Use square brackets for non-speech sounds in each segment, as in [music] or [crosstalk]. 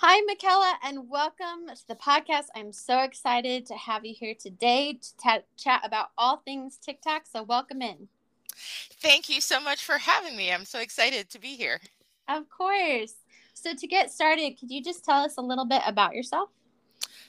Hi, Mikaela, and welcome to the podcast. I'm so excited to have you here today to t- chat about all things TikTok. So, welcome in. Thank you so much for having me. I'm so excited to be here. Of course. So, to get started, could you just tell us a little bit about yourself?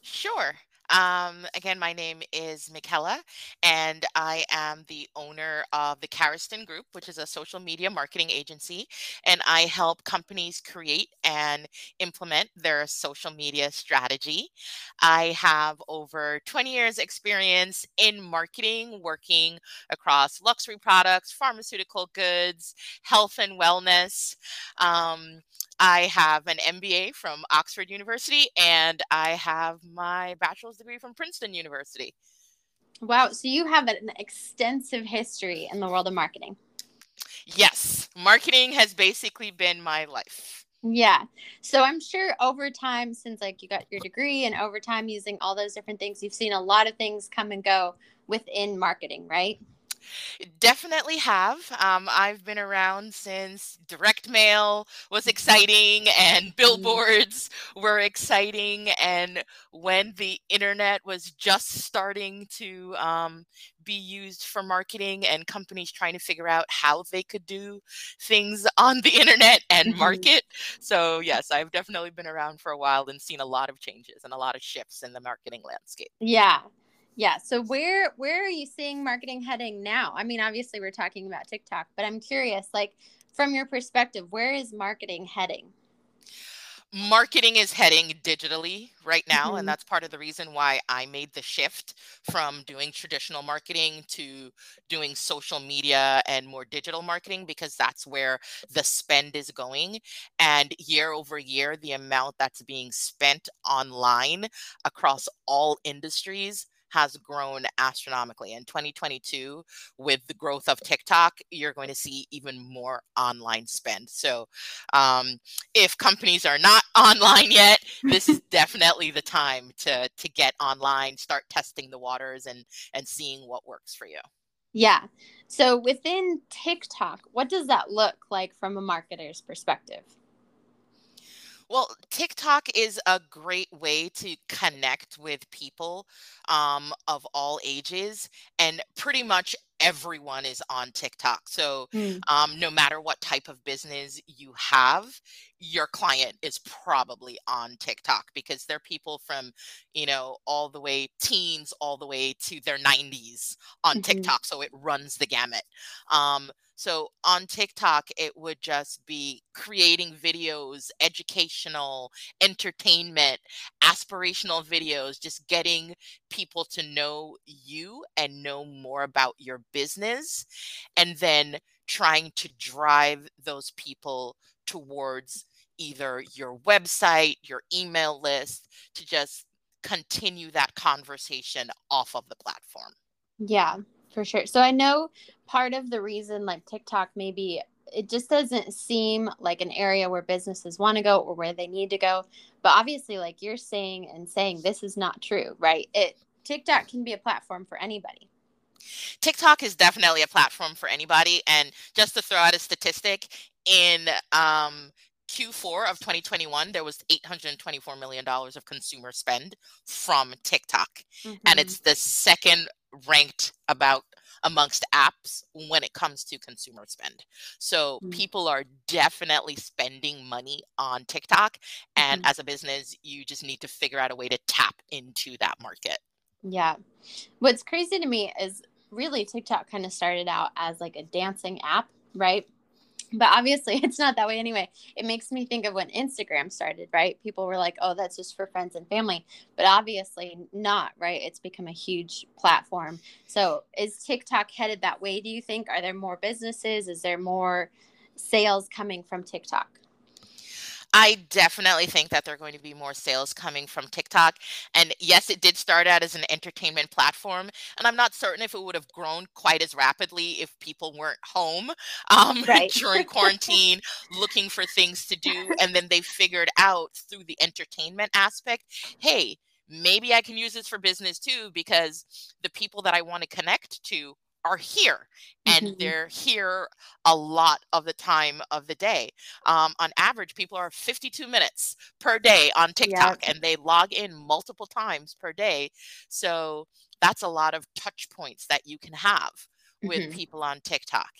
Sure. Um, again, my name is Mikaela, and I am the owner of the Carriston Group, which is a social media marketing agency. And I help companies create and implement their social media strategy. I have over 20 years' experience in marketing, working across luxury products, pharmaceutical goods, health and wellness. Um, I have an MBA from Oxford University, and I have my bachelor's degree from Princeton University. Wow. So you have an extensive history in the world of marketing. Yes. Marketing has basically been my life. Yeah. So I'm sure over time, since like you got your degree and over time using all those different things, you've seen a lot of things come and go within marketing, right? Definitely have. Um, I've been around since direct mail was exciting and [laughs] mm. billboards were exciting. And when the internet was just starting to um, be used for marketing and companies trying to figure out how they could do things [laughs] on the internet and mm-hmm. market. So, yes, I've definitely been around for a while and seen a lot of changes and a lot of shifts in the marketing landscape. Yeah. Yeah. So where where are you seeing marketing heading now? I mean, obviously we're talking about TikTok, but I'm curious, like from your perspective, where is marketing heading? Marketing is heading digitally right now, mm-hmm. and that's part of the reason why I made the shift from doing traditional marketing to doing social media and more digital marketing because that's where the spend is going. And year over year, the amount that's being spent online across all industries has grown astronomically. In 2022, with the growth of TikTok, you're going to see even more online spend. So, um, if companies are not [laughs] online yet, this is [laughs] definitely the time to to get online, start testing the waters, and and seeing what works for you. Yeah. So within TikTok, what does that look like from a marketer's perspective? Well, TikTok is a great way to connect with people um, of all ages, and pretty much everyone is on TikTok. So, mm. um, no matter what type of business you have, your client is probably on TikTok because they're people from, you know, all the way teens, all the way to their 90s on mm-hmm. TikTok. So it runs the gamut. Um, so on TikTok, it would just be creating videos, educational, entertainment, aspirational videos, just getting people to know you and know more about your business. And then trying to drive those people towards either your website, your email list to just continue that conversation off of the platform. Yeah, for sure. So I know part of the reason like TikTok maybe it just doesn't seem like an area where businesses want to go or where they need to go. But obviously like you're saying and saying this is not true, right? It TikTok can be a platform for anybody. TikTok is definitely a platform for anybody. And just to throw out a statistic, in um, Q4 of 2021, there was $824 million of consumer spend from TikTok. Mm-hmm. And it's the second ranked about amongst apps when it comes to consumer spend. So mm-hmm. people are definitely spending money on TikTok. And mm-hmm. as a business, you just need to figure out a way to tap into that market. Yeah. What's crazy to me is really TikTok kind of started out as like a dancing app, right? But obviously [laughs] it's not that way anyway. It makes me think of when instagram started right? People were like oh that's just for friends and family. But obviously not right? It's become a huge platform. So is tiktok headed that way do you think? Are there more businesses? Is there more sales coming from tiktok I definitely think that there are going to be more sales coming from TikTok. And yes, it did start out as an entertainment platform. And I'm not certain if it would have grown quite as rapidly if people weren't home um, [laughs] right. during quarantine looking for things to do. And then they figured out through the entertainment aspect hey, maybe I can use this for business too, because the people that I want to connect to are here and mm-hmm. they're here a lot of the time of the day. Um, on average, people are 52 minutes per day on TikTok and they log in multiple times per day. So that's a lot of touch points that you can have with mm-hmm. people on TikTok.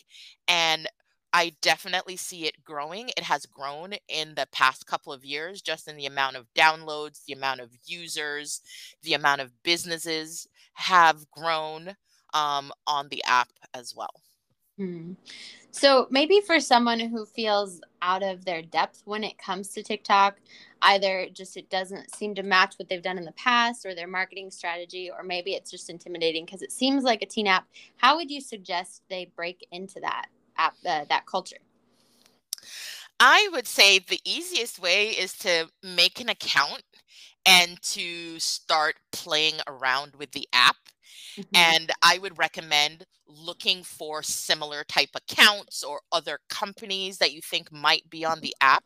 And I definitely see it growing. It has grown in the past couple of years, just in the amount of downloads, the amount of users, the amount of businesses have grown um, on the app as well. Hmm. So maybe for someone who feels out of their depth when it comes to TikTok, either just it doesn't seem to match what they've done in the past or their marketing strategy, or maybe it's just intimidating because it seems like a teen app. How would you suggest they break into that app, uh, that culture? I would say the easiest way is to make an account and to start playing around with the app. Mm-hmm. And I would recommend looking for similar type accounts or other companies that you think might be on the app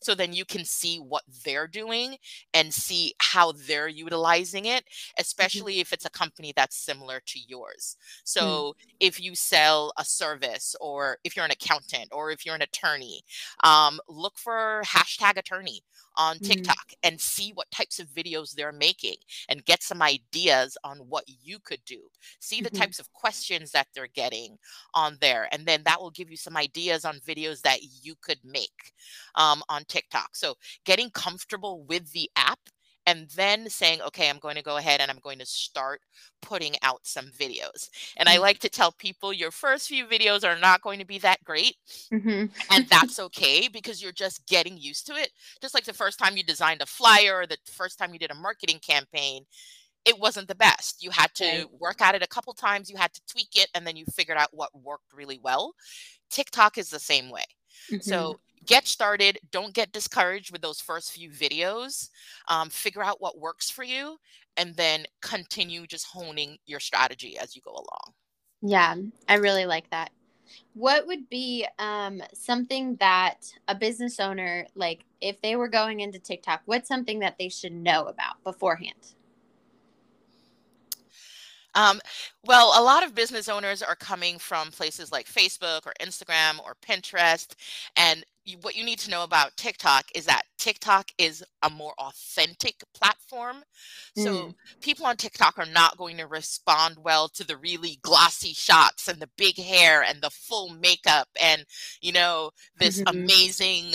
so then you can see what they're doing and see how they're utilizing it mm-hmm. especially mm-hmm. if it's a company that's similar to yours mm. so mm-hmm. if you sell a service or if you're an accountant or if you're an attorney um, look for hashtag attorney on mm-hmm. TikTok mm. and see what types of videos they're making and get some ideas on what you could do. See the mm-hmm. types of questions that they're getting on there. And then that will give you some ideas on videos that you could make um, on TikTok. So getting comfortable with the app and then saying, okay, I'm going to go ahead and I'm going to start putting out some videos. And I mm. like to tell people your first few videos are not going to be that great. Mm-hmm. and [laughs] that's okay because you're just getting used to it. Just like the first time you designed a flyer or the first time you did a marketing campaign, it wasn't the best. You had to right. work at it a couple times, you had to tweak it, and then you figured out what worked really well. TikTok is the same way. Mm-hmm. So get started. Don't get discouraged with those first few videos. Um, figure out what works for you, and then continue just honing your strategy as you go along. Yeah, I really like that. What would be um, something that a business owner, like if they were going into TikTok, what's something that they should know about beforehand? Um, well, a lot of business owners are coming from places like Facebook or Instagram or Pinterest. And you, what you need to know about TikTok is that TikTok is a more authentic platform. Mm. So people on TikTok are not going to respond well to the really glossy shots and the big hair and the full makeup and, you know, this mm-hmm. amazing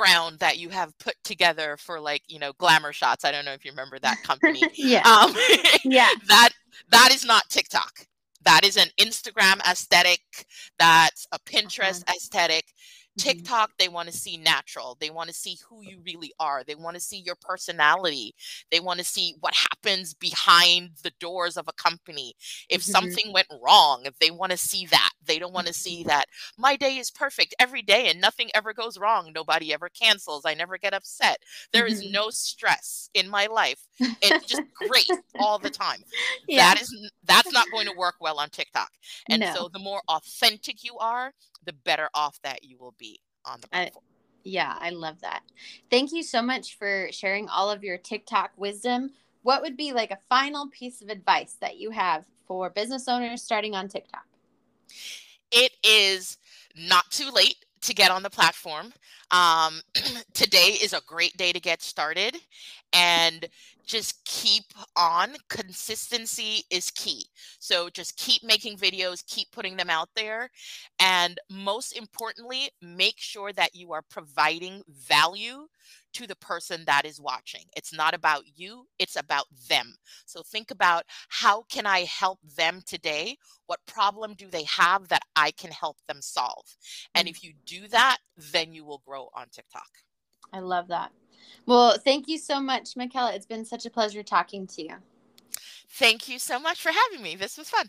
background that you have put together for like you know glamour shots i don't know if you remember that company [laughs] yeah um, yeah [laughs] that that is not tiktok that is an instagram aesthetic that's a pinterest uh-huh. aesthetic. TikTok, they want to see natural. They want to see who you really are. They want to see your personality. They want to see what happens behind the doors of a company. If mm-hmm. something went wrong, if they want to see that, they don't want to see mm-hmm. that my day is perfect every day and nothing ever goes wrong. Nobody ever cancels. I never get upset. There is mm-hmm. no stress in my life. It's just great [laughs] all the time. Yeah. That is that's not going to work well on TikTok. And no. so the more authentic you are, the better off that you will be on the platform. I, yeah, I love that. Thank you so much for sharing all of your TikTok wisdom. What would be like a final piece of advice that you have for business owners starting on TikTok? It is not too late to get on the platform. Um, [clears throat] today is a great day to get started and just keep on. Consistency is key. So just keep making videos, keep putting them out there. And most importantly, make sure that you are providing value to the person that is watching. It's not about you, it's about them. So think about how can I help them today? What problem do they have that I can help them solve? And mm. if you do that, then you will grow on TikTok. I love that. Well, thank you so much, Mikaela. It's been such a pleasure talking to you. Thank you so much for having me. This was fun.